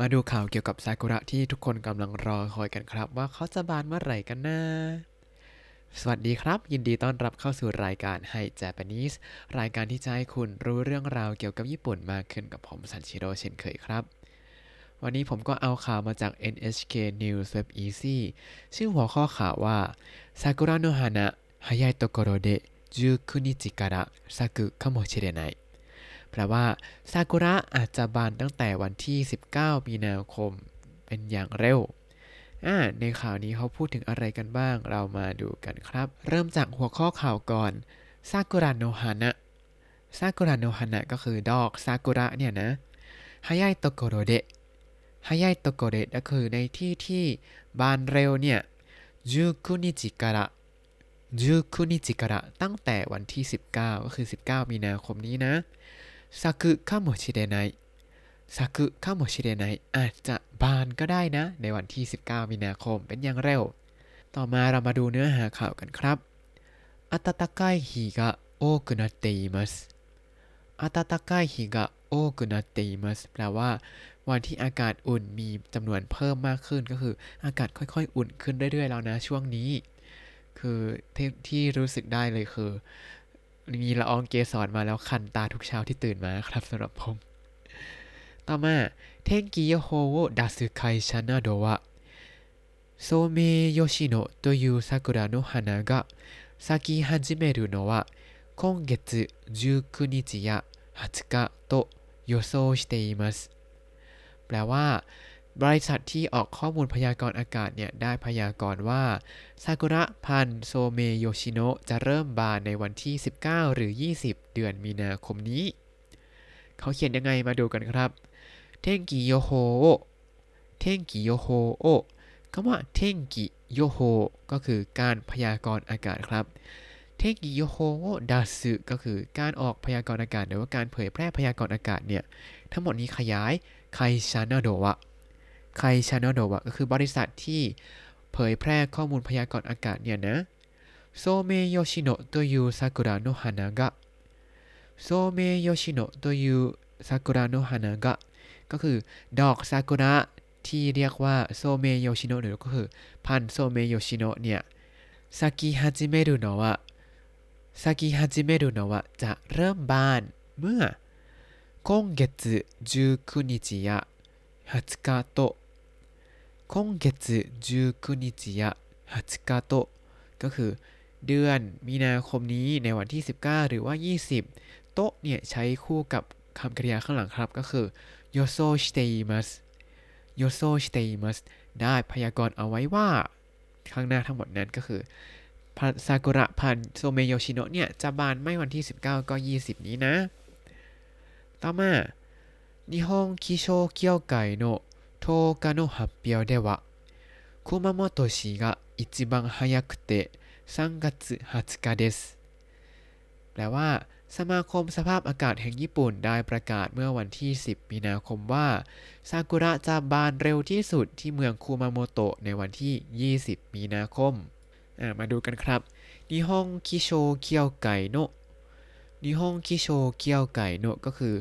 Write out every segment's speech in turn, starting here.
มาดูข่าวเกี่ยวกับซากุระที่ทุกคนกำลังรอคอยกันครับ ว่าเขาจะบานเมื่อไหร่กันนะ สวัสดีครับ ยินดีต้อนรับเข้าสู่รายการไฮ Japanese รายการที่จะให้คุณรู้เรื่องราวเกี่ยวกับญี่ปุ่นมากขึ้นกับผมซันชิโร่เช่นเคยครับ วันนี้ผมก็เอาข่าวมาจาก NHK News Web Easy ชื่อหัวข้อข่าวว่าซากุระโนฮานะฮายายโตโกโรเด19日から咲くかもしれない แปลว่าซากุระอาจจะบานตั้งแต่วันที่ 19 มีนาคมเป็นอย่างเร็วในข่าวนี้เขาพูดถึงอะไรกันบ้าง เรามาดูกันครับ เริ่มจากหัวข้อข่าวก่อนซากุระโนฮานะซากุระโนฮานะก็คือดอกซากุระเนี่ยนะฮายายโตโกโรเดะฮายายโตโกโรเดะก็คือในที่ที่บานเร็วเนี่ยจูคุนิจิกะระจูคุนิจิกะระตั้งแต่วันที่ 19 ก็คือ 19 มีนาคมนี้นะ 咲くかもしれない 咲くかもしれない อาจจะบานก็ได้นะ ในวันที่ 19 มีนาคมเป็นอย่างเร็ว ต่อมาเรามาดูเนื้อหาข่าวกันครับ暖かい日が多くなっています 暖かい日が多くなっています แปลว่าวันที่อากาศอุ่นมีจำนวนเพิ่มมากขึ้นก็คืออากาศค่อยๆ อุ่นขึ้นเรื่อยๆแล้วนะช่วงนี้ คือทที่รู้สึกได้เลยคือ มีละอองเกสรมาแล้วคันตาทุกเช้าที่ตื่นมาครับสำหรับผม ต่อมาเทนกิโยโฮโอดัสไคชันาโดะโซเมโยชิโนะという桜の花が咲き始めるのは今月19日や20日と予想していますแปลว่า บริษัทที่ออกข้อมูลพยากรณ์อากาศเนี่ยได้พยากรณ์ว่าซากุระพันโซเมโยชิโนะจะเริ่มบานในวันที่ 19 หรือ 20 เดือนมีนาคมนี้ เขาเขียนยังไงมาดูกันครับ เทงกิโยโฮโอเทงกิโยโฮโอคำว่าเทงกิโยโฮก็คือการพยากรณ์อากาศครับ เทงกิโยโฮโอดัสึก็คือการออกพยากรณ์อากาศ หรือว่าการเผยแพร่พยากรณ์อากาศเนี่ยทั้งหมดนี้ขยาย会社など ไคชานาโดะก็คือบริษัทที่เผยแพร่ข้อมูลพยากรณ์อากาศเนี่ยนะโซเมโยชิโนะโตยูซากุระโนฮานากะโซเมโยชิโนะโตยูซากุระโนฮานากะก็คือดอกซากุระที่เรียกว่าโซเมโยชิโนะหรือก็คือพันธุ์โซเมโยชิโนะเนี่ยซากิฮาจิเมรุโนะวะซากิฮาจิเมรุโนะวะจะเริ่มบานเมื่อ今月19日や20日と 今月19日や20日とก็คือ เดือนมีนาคมนี้ในวันที่ 19 หรือว่า 20 โตะเนี่ยใช้คู่กับคำกริยาข้างหลังครับ ก็คือโยโซชิเตอิมัสโยโซชิเตอิมัสได้พยากรณ์เอาไว้ว่า ข้างหน้าทั้งหมดนั้นก็คือซากุระพันโซเมโยชิโนะเนี่ย จะบานไม่วันที่ 19 ก็ 20 นี้นะ ต่อมา日本気象協会の 10日の発表では熊本市が一番早くて3月20日ですแปลว่า สมาคมสภาพอากาศแห่งญี่ปุ่นได้ประกาศเมื่อวันที่ 10 มีนาคมว่า ซากุระจะบานเร็วที่สุดที่เมืองคูมาโมโตะในวันที่ 20 มีนาคม มาดูกันครับนิฮงคิโชเคียวไกโนะนิฮงคิโชเคียวไกโนะก็คือ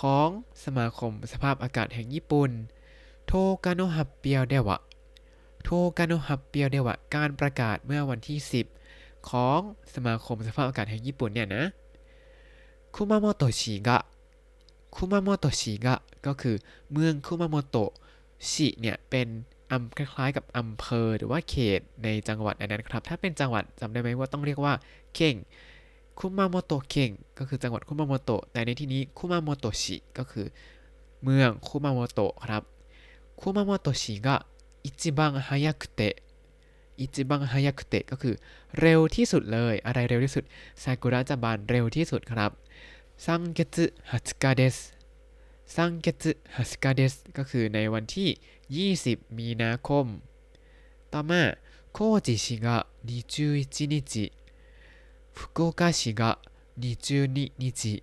ของสมาคมสภาพอากาศแห่งญี่ปุ่น โทกาโนฮับเปียวเดวะ โทกาโนฮับเปียวเดวะ การประกาศเมื่อวันที่ 10 ของสมาคมสภาพอากาศแห่งญี่ปุ่นเนี่ยนะคุมาโมโตชิกะคุมาโมโตชิกะก็คือเมืองคุมาโมโตชิเนี่ยเป็นอำคล้ายๆกับอำเภอหรือว่าเขตในจังหวัดนั้นครับ ถ้าเป็นจังหวัดจำได้ไหมว่าต้องเรียกว่าเข่งคุมาโมโตเข่งก็คือจังหวัดคุมาโมโตแต่ในที่นี้คุมาโมโตชิก็คือเมืองคุมาโมโตครับ คุมาโมโตะชิが一番早くてอิจิบังฮายาคุเตะก็คือ เร็วที่สุดเลย อะไรเร็วที่สุดซากุระจะบานเร็วที่สุดครับซังเกตฮัตกาเดสซังเกตฮัตกาเดสก็คือในวันที่ 20 มีนาคม ต่อมาโคจิชิกะ21日福岡市が22日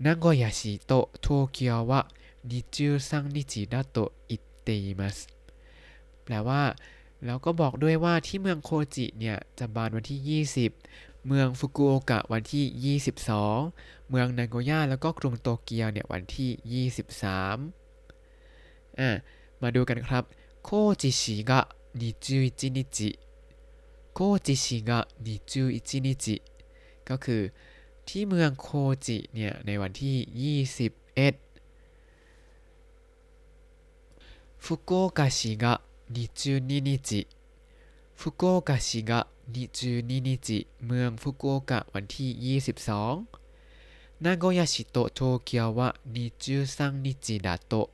名古屋市と東京は23日だと言っ เตยิแปลว่า แล้วก็บอกด้วยว่าที่เมืองโคจิเนี่ยจะบานวันที่ 20 เมืองฟุกุโอกะวันที่ 22 เมืองนางโกย่าแล้วก็กรุงโตเกียวเนี่ยวันที่ 23อ่ามาดูกันครับโคจิชิกะ21นิจิโคจิชิกะ21นิจิก็คือที่เมืองโคจิเนี่ยในวันที่ 21ฟุกุโอกะชิกะ22日ฟุกุโอกะชิกะ22日เมืองฟุกุโอกะวันที่ 22名古屋市と東京は23日だと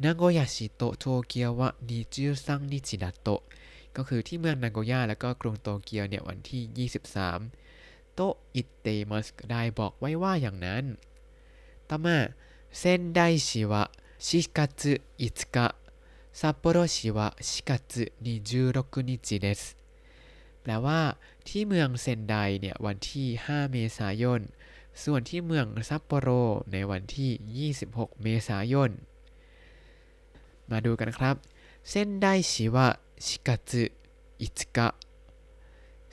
名古屋市と東京は23日だとก็คือที่เมืองนาโกย่าแล้วก็กรุงโตเกียวเนี่ยวันที่ 23 โตอิเตมัสได้บอกไว้ว่าอย่างนั้น ต่อมาเซนไดชิวะ ชิกัตสึอิตกะซัปโปโรชิวะชิกัตสึ26日ですแปลว่าที่เมืองเซนไดเนี่ยวันที่ 5 เมษายน ส่วนที่เมืองซัปโปโรในวันที่ 26 เมษายน มาดูกันครับ เซนไดชิวะชิกัตสึอิตกะ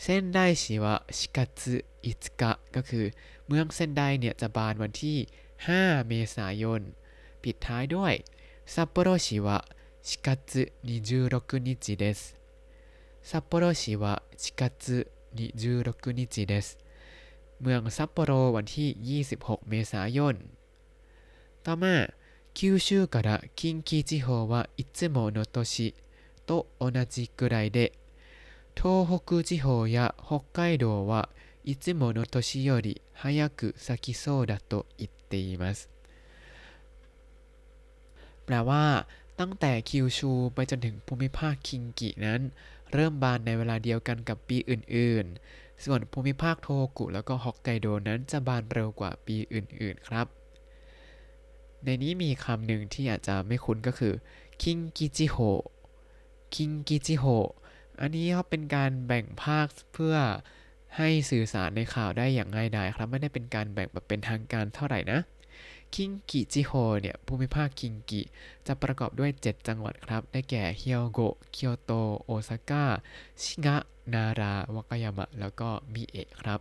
เซนไดชิวะชิกัตสึอิตกะก็คือเมืองเซนไดเนี่ยจะบานวันที่ 5 เมษายน ปิดท้ายด้วยซัปโปโรชิวะชิกัตสึ26日です札幌市は4月26日ですเมืองซัปโปโรวันที่ 26 เมษายน ต่อมา九州から近畿地方はいつもの年と同じくらいで東北地方や北海道はいつもの年より早く咲きそうだと言っています แปลว่า ตั้งแต่คิวชูไปจนถึงภูมิภาคคิงกินั้น เริ่มบานในเวลาเดียวกันกับปีอื่น ๆ ส่วนภูมิภาคโทกุแล้วก็ฮอกไกโดนั้นจะบานเร็วกว่าปีอื่น ๆ ครับ ในนี้มีคำหนึ่งที่อาจจะไม่คุ้นก็คือคิงกิจิโฮคิงกิจิโฮอันนี้เขาเป็นการแบ่งภาคเพื่อให้สื่อสารในข่าวได้อย่างง่ายดายครับ ไม่ได้เป็นการแบ่งแบบเป็นทางการเท่าไหร่นะ คิงกิจิโฮเนี่ยภูมิภาคคิงกิจะประกอบด้วย 7 จังหวัดครับ ได้แก่เฮียวโงะเคียวโต โอซาก้า ชิงะ นาราวากายามะ แล้วก็มิเอะครับ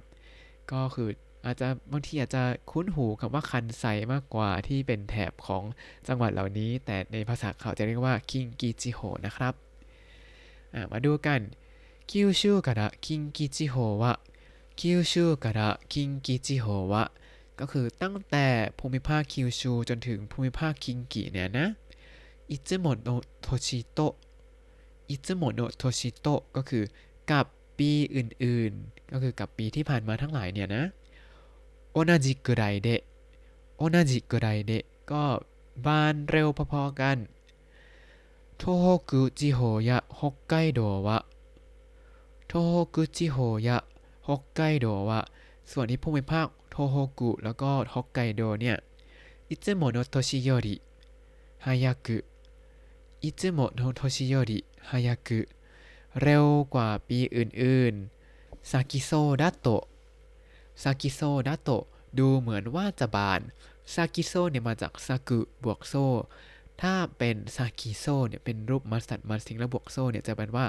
ก็คืออาจจะบางทีอาจจะคุ้นหูคำว่าคันไซมากกว่าที่เป็นแถบของจังหวัดเหล่านี้ แต่ในภาษาเขาจะเรียกว่าคิงกิจิโฮนะครับ มาดูกัน九州から近畿地方は九州から近畿地方は ก็คือตั้งแต่ภูมิภาคคิวชูจนถึงภูมิภาคคิงกิเนี่ยนะいつもの年といつもの年とก็คือกับปีอื่นๆ ก็คือกับปีที่ผ่านมาทั้งหลายเนี่ยนะโอนาจิกุไรเดะโอนาจิกุไรเดะก็บานเร็วพอๆกันโทโฮกุจิโฮยะฮอกไกโดวะโทโฮกุจิโฮยะฮอกไกโดวะส่วนที่ภูมิภาค โทโฮกุแล้วก็ฮอกไกโดเนี่ยいつもの年より早くいつもの年より早くเร็วกว่าปีอื่นๆซากิโซดัโตะซากิโซดัโตะดูเหมือนว่าจะบานซากิโซเนี่ยมาจากซากุบวกโซ ถ้าเป็นซากิโซเนี่ยเป็นรูปมัสตัดมัสทิงและบวกโซเนี่ยจะแปลว่า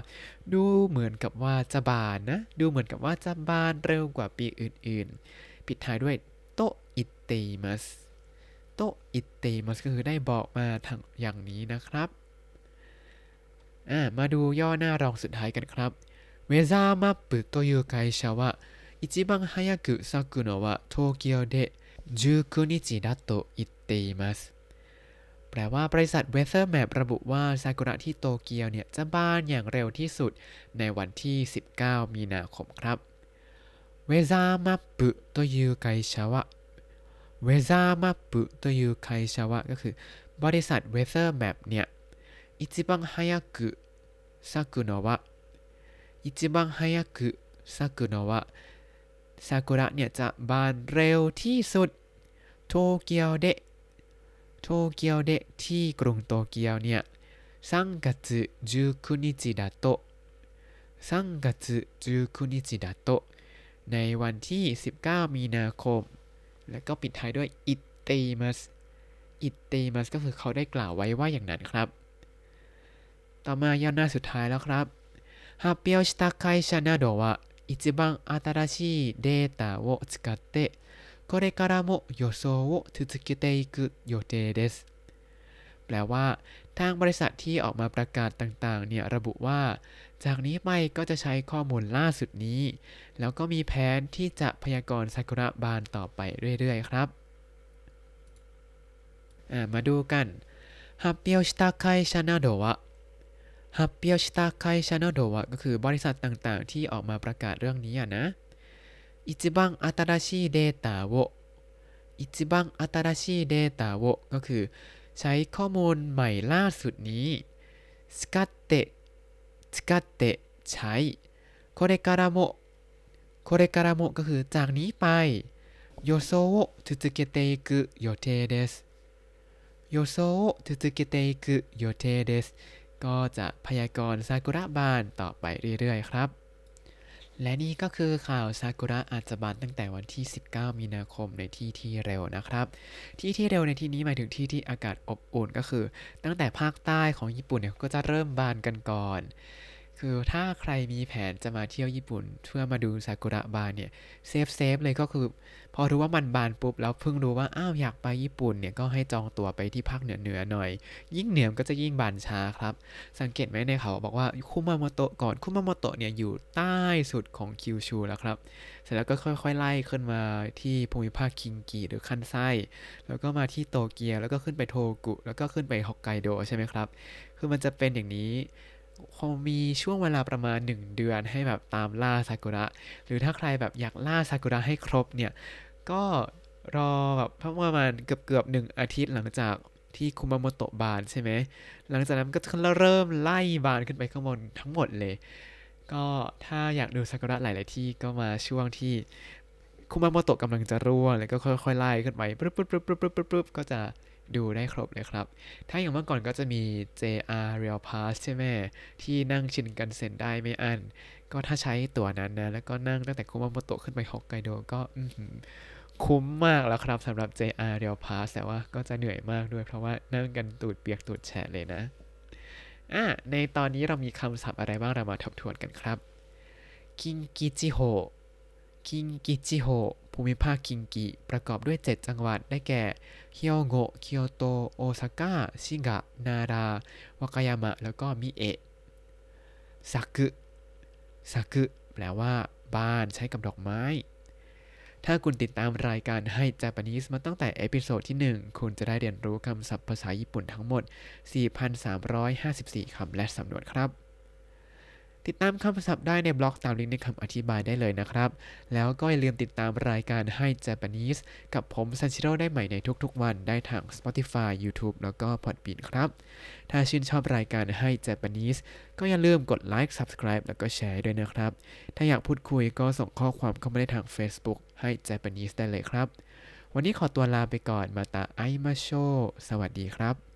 ดูเหมือนกับว่าจะบานนะ ดูเหมือนกับว่าจะบานเร็วกว่าปีอื่นๆ ปิดท้ายด้วยโตอิเตมัสโตอิเตมัสก็คือได้บอกมาทางอย่างนี้นะครับอ่ามาดูย่อหน้ารองสุดท้ายกันครับเวซาマップという会社は一番早く咲くのは東京で19日だと言っていますแปลว่าบริษัท Weather Map ระบุว่าซากุระที่โตเกียวเนี่ยจะบานอย่างเร็วที่สุดในวันที่ 19 มีนาคมครับ เวซาマップという会社はเวซาマップという会社はก็คือบริษัท Weather Map เนี่ย一番早く咲くのは一番早く咲くのはซากุระเนี่ยจะบานเร็วที่สุดโตเกียวเดะโตเกียวเดะที่กรุงโตเกียวเนี่ย3月19日だと3月19日だと ในวันที่ 19 มีนาคม แล้วก็ปิดท้ายด้วยอิตเตมัสอิตเตมัสก็คือเขาได้กล่าวไว้ว่าอย่างนั้นครับ ต่อมาย่อหน้าสุดท้ายแล้วครับ発表した会社などは一番新しいデータを使ってこれからも予想を続けていく予定です แปลว่า ทางบริษัทที่ออกมาประกาศต่างๆ เนี่ยระบุว่า จากนี้ไปก็จะใช้ข้อมูลล่าสุดนี้ แล้วก็มีแผนที่จะพยากรณ์ซากุระบานต่อไปเรื่อย ๆ ครับ มาดูกันฮับเปียวชิตาไคชานาโดวะฮับเปียวชิตาไคชานาโดวะก็คือบริษัทต่างๆ ที่ออกมาประกาศเรื่องนี้นะอิจิบังอัตราชีเดตาโวอิจิบังอัตราชีเดตาโวก็คือ ใช้ข้อมูลใหม่ล่าสุดนี้使って使ってใช้これからもこれからもก็คือจากนี้ไป予想を続けていく予定です予想を続けていく予定ですก็จะพยากรณ์ซากุระบานต่อไปเรื่อยๆครับ และนี่ก็คือข่าวซากุระอาจจะบานตั้งแต่วันที่ 19 มีนาคมในที่ที่เร็วนะครับ ที่ที่เร็วในที่นี้หมายถึงที่ที่อากาศอบอุ่นก็คือ ตั้งแต่ภาคใต้ของญี่ปุ่นเนี่ยก็จะเริ่มบานกันก่อน คือถ้าใครมีแผนจะมาเที่ยวญี่ปุ่น เพื่อมาดูซากุระบานเนี่ย safe safe เลยก็คือ พอรู้ว่ามันบานปุ๊บแล้วเพิ่งรู้ว่าอ้าวอยากไปญี่ปุ่นเนี่ยก็ให้จองตั๋วไปที่ภาคเหนือเหนือหน่อย ยิ่งเหนือก็จะยิ่งบานช้าครับ สังเกตไหมในเขาบอกว่าคุมาโมโตะก่อนคุมาโมโตะเนี่ยอยู่ใต้สุดของคิวชูแล้วครับ เสร็จแล้วก็ค่อยๆ ไล่ขึ้นมาที่ภูมิภาคคิงกิหรือคันไซแล้วก็มาที่โตเกียวแล้วก็ขึ้นไปโทกุแล้วก็ขึ้นไปฮอกไกโดใช่ไหมครับคือมันจะเป็นอย่างนี้ คงมีช่วงเวลาประมาณ 1 เดือนให้แบบตามล่าซากุระ หรือถ้าใครแบบอยากล่าซากุระให้ครบเนี่ย ก็รอแบบประมาณเกือบเกือบหนึ่งอาทิตย์หลังจากที่คุมาโมโตะบานใช่ไหม หลังจากนั้นก็จะเริ่มไล่บานขึ้นไปข้างบนทั้งหมดเลย ก็ถ้าอยากดูซากุระหลาย ๆ ที่ก็มาช่วงที่คุมาโมโตะกำลังจะร่วงแล้วก็ค่อย ๆ ไล่ขึ้นไปปึ๊บปึ๊บปึ๊บปึ๊บปึ๊บปึ๊บก็จะ ดูได้ครบเลยครับ ถ้าอย่างเมื่อก่อนก็จะมี JR Rail Pass ใช่ไหมที่นั่งชินกันเซ็นได้ไม่อัน ก็ถ้าใช้ตั๋วนั้นนะ แล้วก็นั่งตั้งแต่คุมาโมโตะขึ้นไปฮอกไกโดก็คุ้มมากแล้วครับสำหรับ JR Rail Pass แต่ว่าก็จะเหนื่อยมากด้วย เพราะว่านั่งกันตูดเปียกตูดแฉะเลยนะอะในตอนนี้เรามีคำศัพท์อะไรบ้างเรามาทบทวนกันครับคิงกิจิโฮคิงกิจิโฮ ภูมิภาคคิงกิ ประกอบด้วย 7 จังหวัดได้แก่เฮียวโงะเคียวโต โอซาก้า ชิกะนาราวากายามะ แล้วก็มิเอะซักุซักุแปลว่า บ้านใช้กับดอกไม้ ถ้าคุณติดตามรายการให้จ a ปนิสมาตั้งแต่ episode ที่ 1 คุณจะได้เรียนรู้คำศัพท์ภาษาญี่ปุ่นทั้งหมด 4,354 คำและสำนวนครับ ติดตามคำศัพท์ได้ในบล็อกตามลิงก์ในคำอธิบายได้เลยนะครับ แล้วก็อย่าลืมติดตามรายการให้ Japanese กับผมซันชิโร่ได้ใหม่ในทุกๆ วันได้ทาง Spotify YouTube แล้วก็ Podbean ครับ ถ้าชื่นชอบรายการให้ Japanese ก็อย่าลืมกดไลค์ Subscribe แล้วก็แชร์ด้วยนะครับ ถ้าอยากพูดคุยก็ส่งข้อความเข้ามาได้ทาง Facebook ให้ Japanese ได้เลยครับ วันนี้ขอตัวลาไปก่อนมาตาไอมาโช สวัสดีครับ